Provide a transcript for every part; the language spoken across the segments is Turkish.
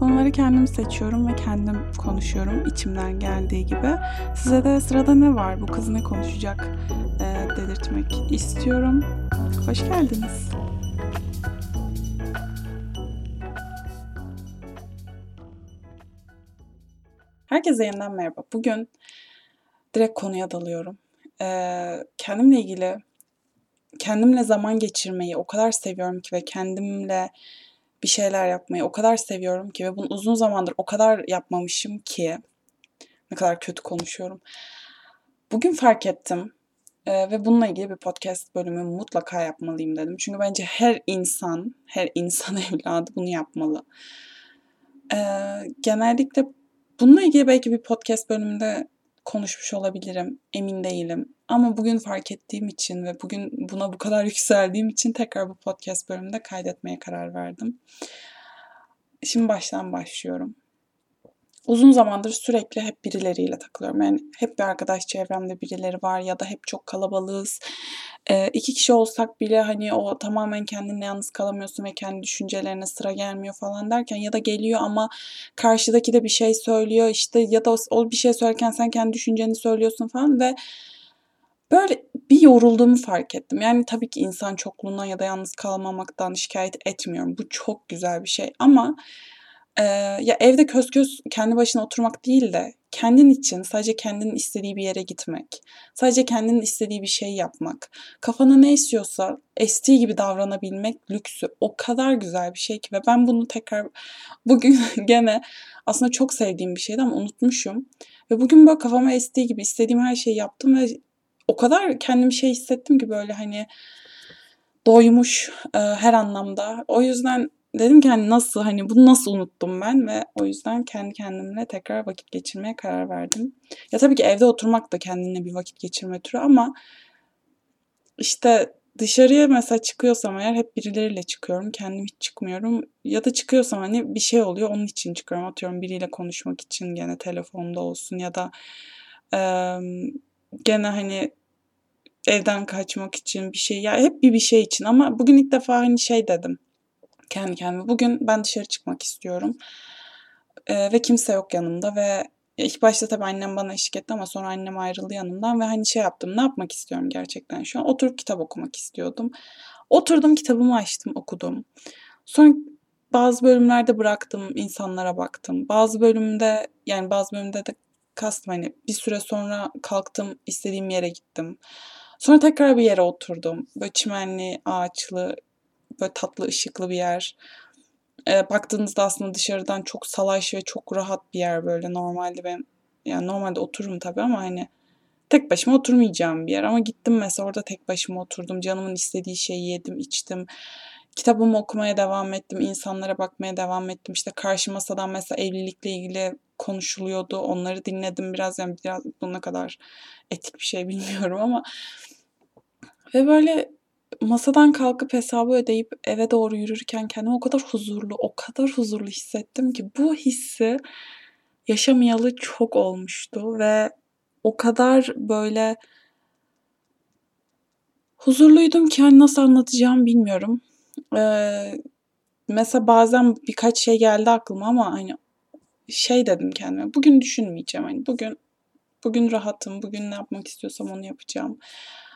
Konuları kendim seçiyorum ve kendim konuşuyorum içimden geldiği gibi. Size de sırada ne var, bu kız ne konuşacak e, dedirtmek istiyorum. Hoş geldiniz. Herkese yeniden merhaba. Bugün direkt konuya dalıyorum. Ee, kendimle ilgili, kendimle zaman geçirmeyi o kadar seviyorum ki ve kendimle bir şeyler yapmayı o kadar seviyorum ki ve bunu uzun zamandır o kadar yapmamışım ki ne kadar kötü konuşuyorum. Bugün fark ettim ee, ve bununla ilgili bir podcast bölümü mutlaka yapmalıyım dedim. Çünkü bence her insan, her insan evladı bunu yapmalı. Ee, genellikle bununla ilgili belki bir podcast bölümünde konuşmuş olabilirim. Emin değilim. Ama bugün fark ettiğim için ve bugün buna bu kadar yükseldiğim için tekrar bu podcast bölümünde kaydetmeye karar verdim. Şimdi baştan başlıyorum. Uzun zamandır sürekli hep birileriyle takılıyorum. Yani hep bir arkadaş çevremde birileri var ya da hep çok kalabalığız. Ee, iki kişi olsak bile hani o tamamen kendinle yalnız kalamıyorsun ve kendi düşüncelerine sıra gelmiyor falan derken ya da geliyor ama karşıdaki de bir şey söylüyor işte ya da o, bir şey söylerken sen kendi düşünceni söylüyorsun falan ve böyle bir yorulduğumu fark ettim. Yani tabii ki insan çokluğundan ya da yalnız kalmamaktan şikayet etmiyorum. Bu çok güzel bir şey ama e, ya evde köz köz kendi başına oturmak değil de kendin için sadece kendinin istediği bir yere gitmek, sadece kendinin istediği bir şey yapmak, kafana ne istiyorsa estiği gibi davranabilmek lüksü o kadar güzel bir şey ki ve ben bunu tekrar bugün gene aslında çok sevdiğim bir şeydi ama unutmuşum. Ve bugün böyle kafama estiği gibi istediğim her şeyi yaptım ve o kadar kendimi şey hissettim ki böyle hani doymuş e, her anlamda. O yüzden dedim ki hani nasıl hani bunu nasıl unuttum ben ve o yüzden kendi kendimle tekrar vakit geçirmeye karar verdim. Ya tabii ki evde oturmak da kendine bir vakit geçirme türü ama işte dışarıya mesela çıkıyorsam eğer hep birileriyle çıkıyorum. Kendim hiç çıkmıyorum. Ya da çıkıyorsam hani bir şey oluyor onun için çıkıyorum. Atıyorum biriyle konuşmak için gene telefonda olsun ya da e, gene hani evden kaçmak için bir şey ya hep bir bir şey için ama bugün ilk defa hani şey dedim kendi kendime. Bugün ben dışarı çıkmak istiyorum. Ee, ve kimse yok yanımda ve ilk başta tabii annem bana eşlik etti ama sonra annem ayrıldı yanımdan ve hani şey yaptım. Ne yapmak istiyorum gerçekten şu an? Oturup kitap okumak istiyordum. Oturdum kitabımı açtım okudum. Sonra bazı bölümlerde bıraktım, insanlara baktım. Bazı bölümde yani bazı bölümde de kastım hani bir süre sonra kalktım, istediğim yere gittim. Sonra tekrar bir yere oturdum. Böyle çimenli, ağaçlı, böyle tatlı ışıklı bir yer. E, baktığınızda aslında dışarıdan çok salaş ve çok rahat bir yer böyle. Normalde ben yani normalde otururum tabii ama hani tek başıma oturmayacağım bir yer. Ama gittim mesela orada tek başıma oturdum. Canımın istediği şeyi yedim, içtim. Kitabımı okumaya devam ettim. insanlara bakmaya devam ettim. İşte karşı masadan mesela evlilikle ilgili konuşuluyordu. Onları dinledim biraz. Yani biraz bu ne kadar etik bir şey bilmiyorum ama ve böyle masadan kalkıp hesabı ödeyip eve doğru yürürken kendimi o kadar huzurlu, o kadar huzurlu hissettim ki bu hissi yaşamayalı çok olmuştu ve o kadar böyle huzurluydum ki hani nasıl anlatacağım bilmiyorum. Ee, mesela bazen birkaç şey geldi aklıma ama hani şey dedim kendime bugün düşünmeyeceğim hani bugün bugün rahatım bugün ne yapmak istiyorsam onu yapacağım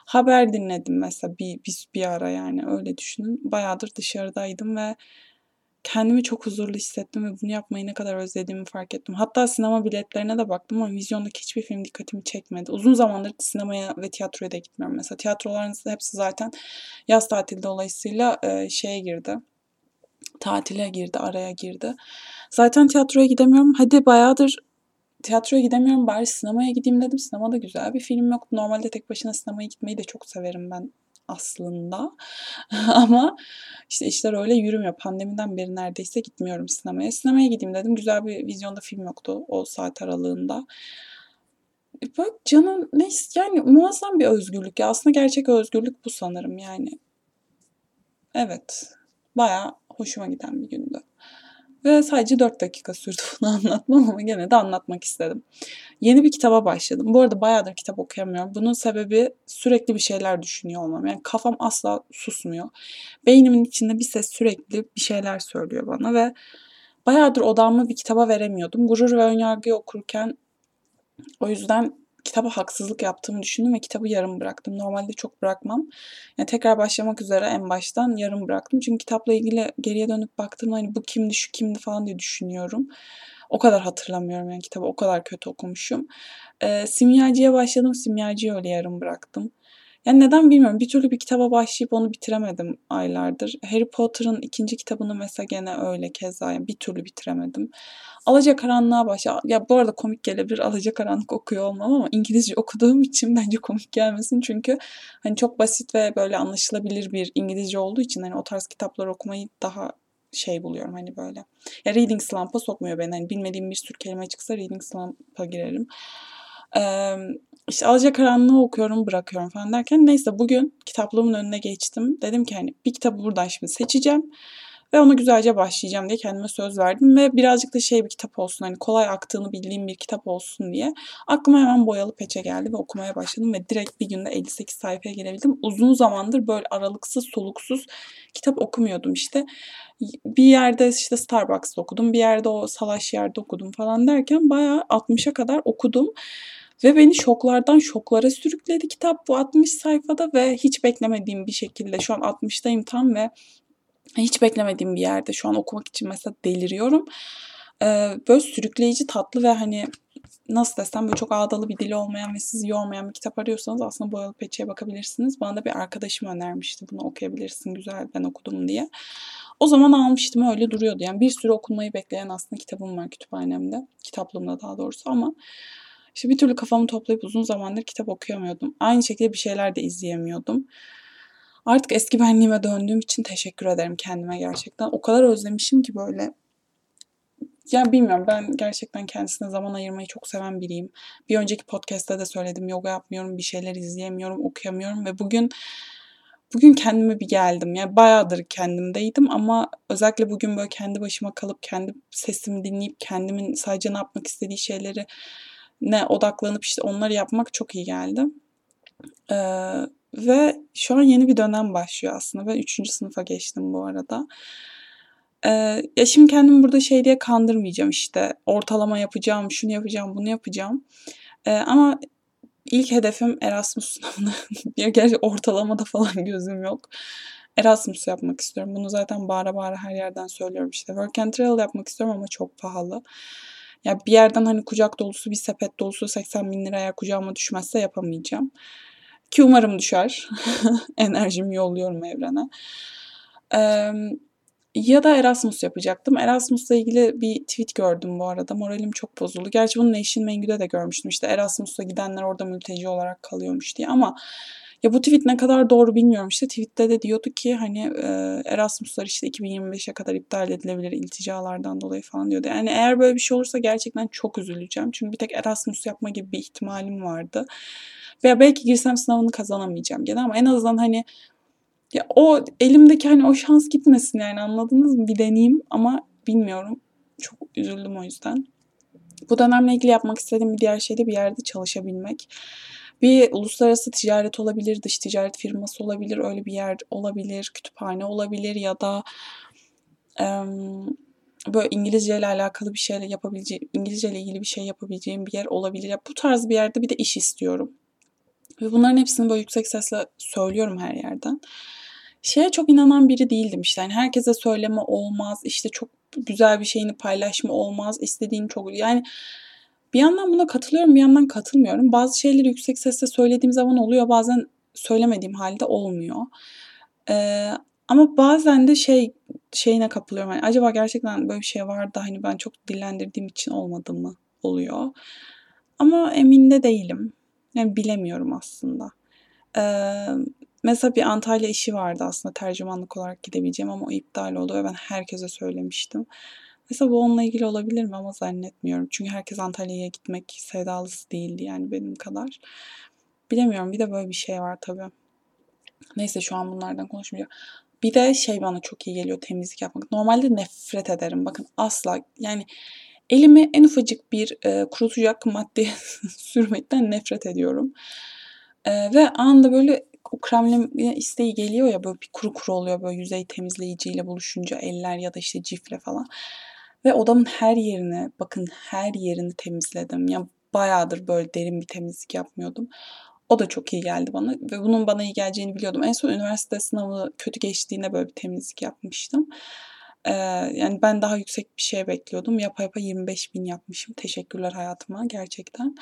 Haber dinledim mesela bir, bir, bir ara yani öyle düşünün. Bayağıdır dışarıdaydım ve kendimi çok huzurlu hissettim ve bunu yapmayı ne kadar özlediğimi fark ettim. Hatta sinema biletlerine de baktım ama vizyondaki hiçbir film dikkatimi çekmedi. Uzun zamandır sinemaya ve tiyatroya da gitmiyorum. Mesela tiyatroların hepsi zaten yaz tatili dolayısıyla e, şeye girdi. Tatile girdi, araya girdi. Zaten tiyatroya gidemiyorum. Hadi bayağıdır tiyatroya gidemiyorum bari sinemaya gideyim dedim. Sinemada güzel bir film yok. Normalde tek başına sinemaya gitmeyi de çok severim ben aslında. Ama işte işler öyle yürümüyor. Pandemiden beri neredeyse gitmiyorum sinemaya. Sinemaya gideyim dedim. Güzel bir vizyonda film yoktu o saat aralığında. Bak canım ne yani muazzam bir özgürlük ya. Aslında gerçek özgürlük bu sanırım yani. Evet. Baya hoşuma giden bir gündü. Ve sadece 4 dakika sürdü bunu anlatmam ama gene de anlatmak istedim. Yeni bir kitaba başladım. Bu arada bayağıdır kitap okuyamıyorum. Bunun sebebi sürekli bir şeyler düşünüyor olmam. Yani kafam asla susmuyor. Beynimin içinde bir ses sürekli bir şeyler söylüyor bana ve bayağıdır odamı bir kitaba veremiyordum. Gurur ve Önyargı'yı okurken o yüzden kitaba haksızlık yaptığımı düşündüm ve kitabı yarım bıraktım. Normalde çok bırakmam. Yani tekrar başlamak üzere en baştan yarım bıraktım. Çünkü kitapla ilgili geriye dönüp baktığımda hani bu kimdi şu kimdi falan diye düşünüyorum. O kadar hatırlamıyorum yani kitabı o kadar kötü okumuşum. Ee, simyacıya başladım. Simyacıyı öyle yarım bıraktım. Yani neden bilmiyorum. Bir türlü bir kitaba başlayıp onu bitiremedim aylardır. Harry Potter'ın ikinci kitabını mesela gene öyle keza yani bir türlü bitiremedim. Alacakaranlığa başla. Ya bu arada komik gelebilir Alacakaranlık okuyor olmam ama İngilizce okuduğum için bence komik gelmesin. Çünkü hani çok basit ve böyle anlaşılabilir bir İngilizce olduğu için hani o tarz kitaplar okumayı daha şey buluyorum hani böyle. Ya reading slump'a sokmuyor beni. Hani bilmediğim bir sürü kelime çıksa reading slump'a girerim. Ee, işte Alacakaranlığı okuyorum bırakıyorum falan derken neyse bugün kitaplığımın önüne geçtim. Dedim ki hani bir kitabı buradan şimdi seçeceğim. Ve ona güzelce başlayacağım diye kendime söz verdim. Ve birazcık da şey bir kitap olsun hani kolay aktığını bildiğim bir kitap olsun diye. Aklıma hemen boyalı peçe geldi ve okumaya başladım. Ve direkt bir günde 58 sayfaya girebildim. Uzun zamandır böyle aralıksız soluksuz kitap okumuyordum işte. Bir yerde işte Starbucks'ta okudum. Bir yerde o salaş yerde okudum falan derken bayağı 60'a kadar okudum. Ve beni şoklardan şoklara sürükledi kitap bu 60 sayfada ve hiç beklemediğim bir şekilde şu an 60'tayım tam ve hiç beklemediğim bir yerde şu an okumak için mesela deliriyorum. Ee, böyle sürükleyici, tatlı ve hani nasıl desem böyle çok ağdalı bir dili olmayan ve sizi yormayan bir kitap arıyorsanız aslında Boyalı Peçe'ye bakabilirsiniz. Bana da bir arkadaşım önermişti bunu okuyabilirsin güzel ben okudum diye. O zaman almıştım öyle duruyordu. Yani bir sürü okunmayı bekleyen aslında kitabım var kütüphanemde. Kitaplığımda daha doğrusu ama işte bir türlü kafamı toplayıp uzun zamandır kitap okuyamıyordum. Aynı şekilde bir şeyler de izleyemiyordum. Artık eski benliğime döndüğüm için teşekkür ederim kendime gerçekten. O kadar özlemişim ki böyle. Ya bilmiyorum ben gerçekten kendisine zaman ayırmayı çok seven biriyim. Bir önceki podcast'ta da söyledim yoga yapmıyorum, bir şeyler izleyemiyorum, okuyamıyorum ve bugün bugün kendime bir geldim. Yani bayağıdır kendimdeydim ama özellikle bugün böyle kendi başıma kalıp kendi sesimi dinleyip kendimin sadece ne yapmak istediği şeyleri ne odaklanıp işte onları yapmak çok iyi geldi. Ee, ve şu an yeni bir dönem başlıyor aslında. Ben 3. sınıfa geçtim bu arada. Ee, ya şimdi kendimi burada şey diye kandırmayacağım işte. Ortalama yapacağım, şunu yapacağım, bunu yapacağım. Ee, ama ilk hedefim Erasmus sınavına. ya gerçi ortalamada falan gözüm yok. Erasmus yapmak istiyorum. Bunu zaten bağıra bağıra her yerden söylüyorum işte. Work and travel yapmak istiyorum ama çok pahalı. Ya bir yerden hani kucak dolusu bir sepet dolusu 80 bin liraya kucağıma düşmezse yapamayacağım. Ki umarım düşer. Enerjimi yolluyorum evrene. Ee, ya da Erasmus yapacaktım. Erasmus'la ilgili bir tweet gördüm bu arada. Moralim çok bozuldu. Gerçi bunu Nation Mengü'de de görmüştüm. İşte Erasmus'a gidenler orada mülteci olarak kalıyormuş diye. Ama ya bu tweet ne kadar doğru bilmiyorum. İşte tweette de diyordu ki hani e, Erasmus'lar işte 2025'e kadar iptal edilebilir ilticalardan dolayı falan diyordu. Yani eğer böyle bir şey olursa gerçekten çok üzüleceğim. Çünkü bir tek Erasmus yapma gibi bir ihtimalim vardı. Veya belki girsem sınavını kazanamayacağım gene ama en azından hani ya o elimdeki hani o şans gitmesin yani anladınız mı? Bir deneyeyim ama bilmiyorum. Çok üzüldüm o yüzden. Bu dönemle ilgili yapmak istediğim bir diğer şey de bir yerde çalışabilmek. Bir uluslararası ticaret olabilir, dış ticaret firması olabilir, öyle bir yer olabilir, kütüphane olabilir ya da böyle İngilizce ile alakalı bir şeyle yapabileceğim, İngilizce ile ilgili bir şey yapabileceğim bir yer olabilir. Ya bu tarz bir yerde bir de iş istiyorum. Ve bunların hepsini böyle yüksek sesle söylüyorum her yerden. Şeye çok inanan biri değildim işte. Yani herkese söyleme olmaz. işte çok güzel bir şeyini paylaşma olmaz. istediğin çok yani bir yandan buna katılıyorum, bir yandan katılmıyorum. Bazı şeyleri yüksek sesle söylediğim zaman oluyor, bazen söylemediğim halde olmuyor. Ee, ama bazen de şey şeyine kapılıyorum. Yani acaba gerçekten böyle bir şey var da hani ben çok dillendirdiğim için olmadı mı oluyor. Ama emin de değilim. Yani bilemiyorum aslında. Ee, mesela bir Antalya işi vardı aslında tercümanlık olarak gidebileceğim ama o iptal oldu ve ben herkese söylemiştim. Mesela bu onunla ilgili olabilir mi ama zannetmiyorum. Çünkü herkes Antalya'ya gitmek sevdalısı değildi yani benim kadar. Bilemiyorum bir de böyle bir şey var tabii. Neyse şu an bunlardan konuşmayacağım. Bir de şey bana çok iyi geliyor temizlik yapmak. Normalde nefret ederim. Bakın asla yani elimi en ufacık bir e, kurutacak madde sürmekten nefret ediyorum. E, ve anda böyle o kremleme isteği geliyor ya böyle bir kuru kuru oluyor böyle yüzey temizleyiciyle buluşunca eller ya da işte cifle falan. Ve odamın her yerini, bakın her yerini temizledim. Ya bayağıdır böyle derin bir temizlik yapmıyordum. O da çok iyi geldi bana ve bunun bana iyi geleceğini biliyordum. En son üniversite sınavı kötü geçtiğinde böyle bir temizlik yapmıştım. Ee, yani ben daha yüksek bir şey bekliyordum. Yapa yapa 25 bin yapmışım. Teşekkürler hayatıma gerçekten.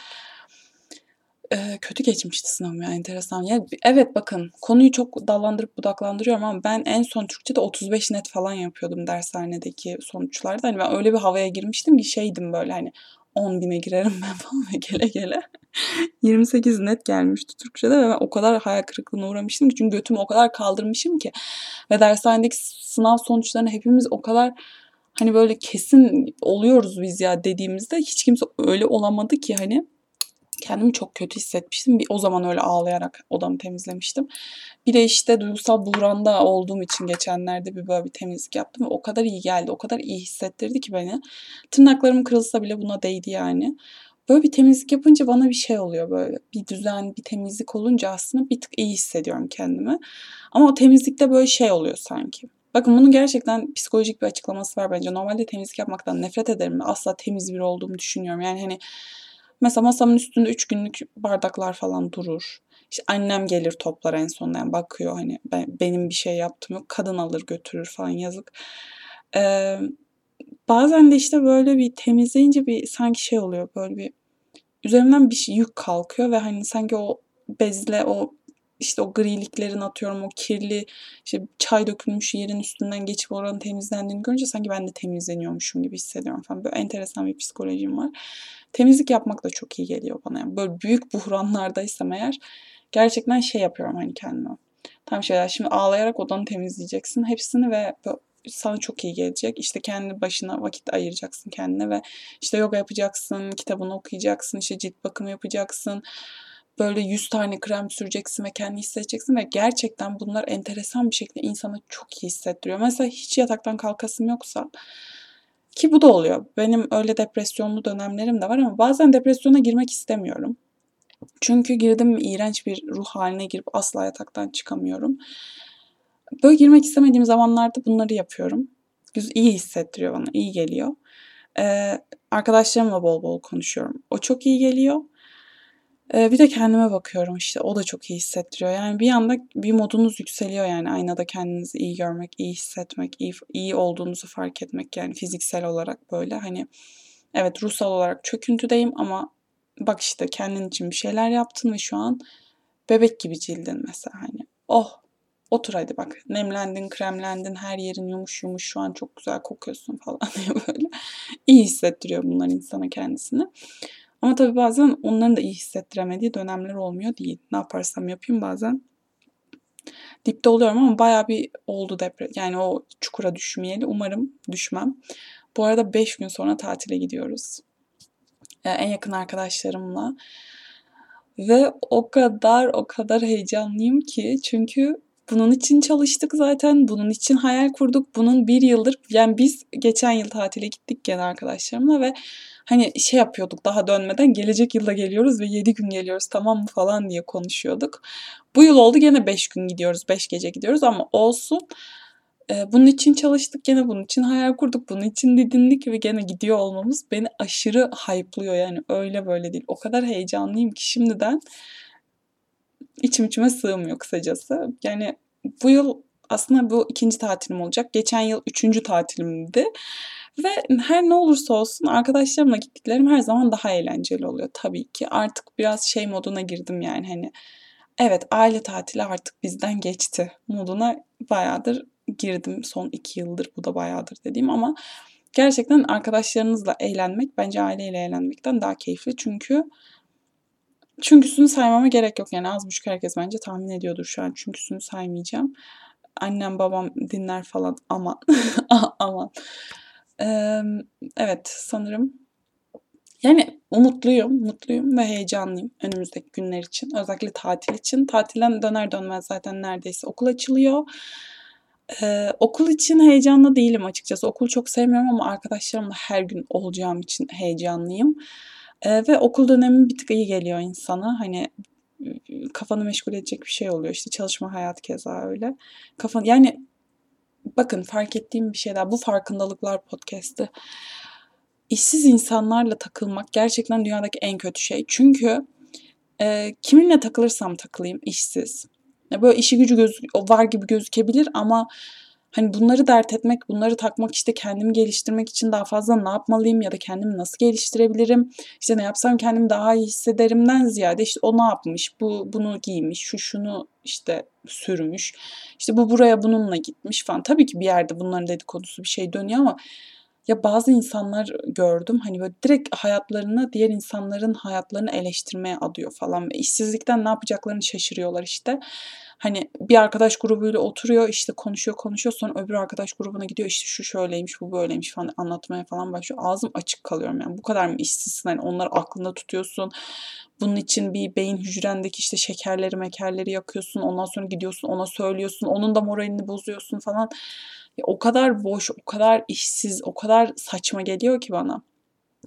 Ee, kötü geçmişti sınavım ya enteresan. Ya, evet bakın konuyu çok dallandırıp budaklandırıyorum ama ben en son Türkçe'de 35 net falan yapıyordum dershanedeki sonuçlarda. Hani ben öyle bir havaya girmiştim ki şeydim böyle hani 10 bine girerim ben falan ve gele gele 28 net gelmişti Türkçe'de ve ben o kadar hayal kırıklığına uğramıştım ki çünkü götümü o kadar kaldırmışım ki ve dershanedeki sınav sonuçlarını hepimiz o kadar hani böyle kesin oluyoruz biz ya dediğimizde hiç kimse öyle olamadı ki hani kendimi çok kötü hissetmiştim. Bir o zaman öyle ağlayarak odamı temizlemiştim. Bir de işte duygusal buhranda olduğum için geçenlerde bir böyle bir temizlik yaptım. o kadar iyi geldi. O kadar iyi hissettirdi ki beni. Tırnaklarım kırılsa bile buna değdi yani. Böyle bir temizlik yapınca bana bir şey oluyor böyle. Bir düzen, bir temizlik olunca aslında bir tık iyi hissediyorum kendimi. Ama o temizlikte böyle şey oluyor sanki. Bakın bunun gerçekten psikolojik bir açıklaması var bence. Normalde temizlik yapmaktan nefret ederim. Asla temiz biri olduğumu düşünüyorum. Yani hani Mesela masamın üstünde üç günlük bardaklar falan durur. İşte annem gelir toplar en sonunda yani bakıyor hani ben, benim bir şey yaptım yok. Kadın alır götürür falan yazık. Ee, bazen de işte böyle bir temizleyince bir sanki şey oluyor böyle bir üzerimden bir şey, yük kalkıyor ve hani sanki o bezle o işte o griliklerin atıyorum o kirli işte çay dökülmüş yerin üstünden geçip oranın temizlendiğini görünce sanki ben de temizleniyormuşum gibi hissediyorum falan. Böyle enteresan bir psikolojim var. Temizlik yapmak da çok iyi geliyor bana. Yani böyle büyük buhranlardaysam eğer gerçekten şey yapıyorum hani kendime. Tam şeyler şimdi ağlayarak odanı temizleyeceksin hepsini ve sana çok iyi gelecek. İşte kendi başına vakit ayıracaksın kendine ve işte yoga yapacaksın, kitabını okuyacaksın, işte cilt bakımı yapacaksın böyle 100 tane krem süreceksin ve kendini hissedeceksin ve gerçekten bunlar enteresan bir şekilde insana çok iyi hissettiriyor. Mesela hiç yataktan kalkasım yoksa ki bu da oluyor. Benim öyle depresyonlu dönemlerim de var ama bazen depresyona girmek istemiyorum. Çünkü girdim iğrenç bir ruh haline girip asla yataktan çıkamıyorum. Böyle girmek istemediğim zamanlarda bunları yapıyorum. İyi hissettiriyor bana, iyi geliyor. Ee, arkadaşlarımla bol bol konuşuyorum. O çok iyi geliyor. Ee, bir de kendime bakıyorum işte o da çok iyi hissettiriyor. Yani bir anda bir modunuz yükseliyor yani aynada kendinizi iyi görmek, iyi hissetmek, iyi, iyi olduğunuzu fark etmek yani fiziksel olarak böyle hani evet ruhsal olarak çöküntüdeyim ama bak işte kendin için bir şeyler yaptın ve şu an bebek gibi cildin mesela hani oh otur hadi bak nemlendin kremlendin her yerin yumuş yumuş şu an çok güzel kokuyorsun falan diye böyle iyi hissettiriyor bunlar insana kendisini. Ama tabii bazen onların da iyi hissettiremediği dönemler olmuyor değil. Ne yaparsam yapayım bazen dipte oluyorum ama baya bir oldu depre yani o çukura düşmeyeli umarım düşmem. Bu arada 5 gün sonra tatile gidiyoruz. Yani en yakın arkadaşlarımla. Ve o kadar o kadar heyecanlıyım ki çünkü bunun için çalıştık zaten. Bunun için hayal kurduk. Bunun bir yıldır yani biz geçen yıl tatile gittik gene arkadaşlarımla ve hani şey yapıyorduk daha dönmeden gelecek yılda geliyoruz ve 7 gün geliyoruz tamam mı falan diye konuşuyorduk. Bu yıl oldu gene 5 gün gidiyoruz 5 gece gidiyoruz ama olsun. Ee, bunun için çalıştık gene bunun için hayal kurduk bunun için didindik ve gene gidiyor olmamız beni aşırı hype'lıyor yani öyle böyle değil. O kadar heyecanlıyım ki şimdiden içim içime sığmıyor kısacası. Yani bu yıl aslında bu ikinci tatilim olacak. Geçen yıl üçüncü tatilimdi. Ve her ne olursa olsun arkadaşlarımla gittiklerim her zaman daha eğlenceli oluyor tabii ki. Artık biraz şey moduna girdim yani hani evet aile tatili artık bizden geçti moduna bayağıdır girdim son iki yıldır bu da bayağıdır dediğim ama gerçekten arkadaşlarınızla eğlenmek bence aileyle eğlenmekten daha keyifli çünkü çünküsünü saymama gerek yok yani az buçuk herkes bence tahmin ediyordur şu an çünküsünü saymayacağım annem babam dinler falan aman aman evet sanırım yani umutluyum, mutluyum ve heyecanlıyım önümüzdeki günler için. Özellikle tatil için. Tatilden döner dönmez zaten neredeyse okul açılıyor. Ee, okul için heyecanlı değilim açıkçası. Okul çok sevmiyorum ama arkadaşlarımla her gün olacağım için heyecanlıyım. Ee, ve okul dönemi bir tık iyi geliyor insana. Hani kafanı meşgul edecek bir şey oluyor. İşte çalışma hayatı keza öyle. Kafan yani bakın fark ettiğim bir şey daha. Bu farkındalıklar podcast'ı. İşsiz insanlarla takılmak gerçekten dünyadaki en kötü şey. Çünkü e, kiminle takılırsam takılayım işsiz. Böyle işi gücü göz, var gibi gözükebilir ama Hani bunları dert etmek, bunları takmak işte kendimi geliştirmek için daha fazla ne yapmalıyım ya da kendimi nasıl geliştirebilirim? İşte ne yapsam kendimi daha iyi hissederimden ziyade işte o ne yapmış, bu bunu giymiş, şu şunu işte sürmüş. İşte bu buraya bununla gitmiş falan. Tabii ki bir yerde bunların dedikodusu bir şey dönüyor ama ya bazı insanlar gördüm hani böyle direkt hayatlarını diğer insanların hayatlarını eleştirmeye adıyor falan ve işsizlikten ne yapacaklarını şaşırıyorlar işte. Hani bir arkadaş grubuyla oturuyor işte konuşuyor konuşuyor sonra öbür arkadaş grubuna gidiyor işte şu şöyleymiş bu böyleymiş falan anlatmaya falan başlıyor. Ağzım açık kalıyorum yani bu kadar mı işsizsin hani onları aklında tutuyorsun. Bunun için bir beyin hücrendeki işte şekerleri mekerleri yakıyorsun ondan sonra gidiyorsun ona söylüyorsun onun da moralini bozuyorsun falan. Ya o kadar boş, o kadar işsiz, o kadar saçma geliyor ki bana.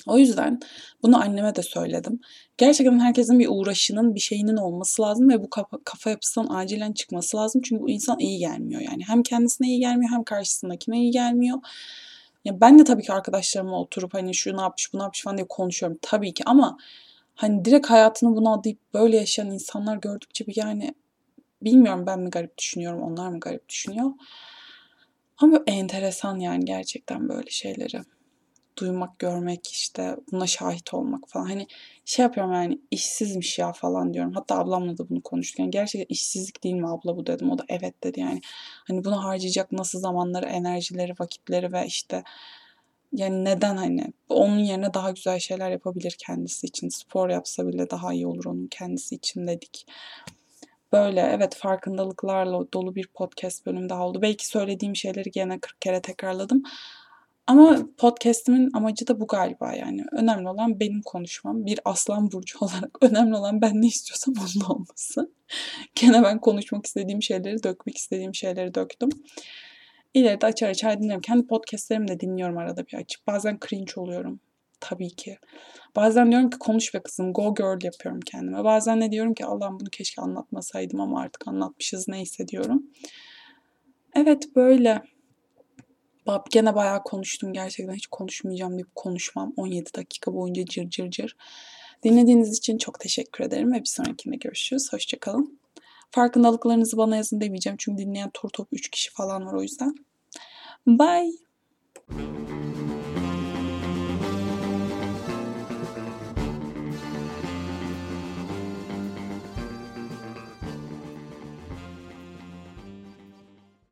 O yüzden bunu anneme de söyledim. Gerçekten herkesin bir uğraşının, bir şeyinin olması lazım ve bu kafa, kafa yapısından acilen çıkması lazım. Çünkü bu insan iyi gelmiyor yani. Hem kendisine iyi gelmiyor hem karşısındakine iyi gelmiyor. Ya ben de tabii ki arkadaşlarıma oturup hani şu ne yapmış, bu ne yapmış falan diye konuşuyorum tabii ki ama hani direkt hayatını buna adayıp böyle yaşayan insanlar gördükçe bir yani bilmiyorum ben mi garip düşünüyorum, onlar mı garip düşünüyor. Ama enteresan yani gerçekten böyle şeyleri duymak, görmek işte buna şahit olmak falan. Hani şey yapıyorum yani işsizmiş ya falan diyorum. Hatta ablamla da bunu konuştuk. Yani gerçekten işsizlik değil mi abla bu dedim. O da evet dedi yani. Hani bunu harcayacak nasıl zamanları, enerjileri, vakitleri ve işte yani neden hani onun yerine daha güzel şeyler yapabilir kendisi için. Spor yapsa bile daha iyi olur onun kendisi için dedik. Böyle evet farkındalıklarla dolu bir podcast bölümü daha oldu. Belki söylediğim şeyleri gene 40 kere tekrarladım. Ama podcast'imin amacı da bu galiba yani. Önemli olan benim konuşmam. Bir aslan burcu olarak önemli olan ben ne istiyorsam onun olması. Gene ben konuşmak istediğim şeyleri, dökmek istediğim şeyleri döktüm. İleride açar açar dinlerim. Kendi podcastlerimi de dinliyorum arada bir açıp. Bazen cringe oluyorum. Tabii ki. Bazen diyorum ki konuş be kızım go girl yapıyorum kendime. Bazen de diyorum ki Allah'ım bunu keşke anlatmasaydım ama artık anlatmışız neyse diyorum. Evet böyle. Bab gene bayağı konuştum gerçekten hiç konuşmayacağım deyip konuşmam. 17 dakika boyunca cır cır cır. Dinlediğiniz için çok teşekkür ederim ve bir sonrakinde görüşürüz. Hoşçakalın. Farkındalıklarınızı bana yazın demeyeceğim çünkü dinleyen tur top 3 kişi falan var o yüzden. Bye.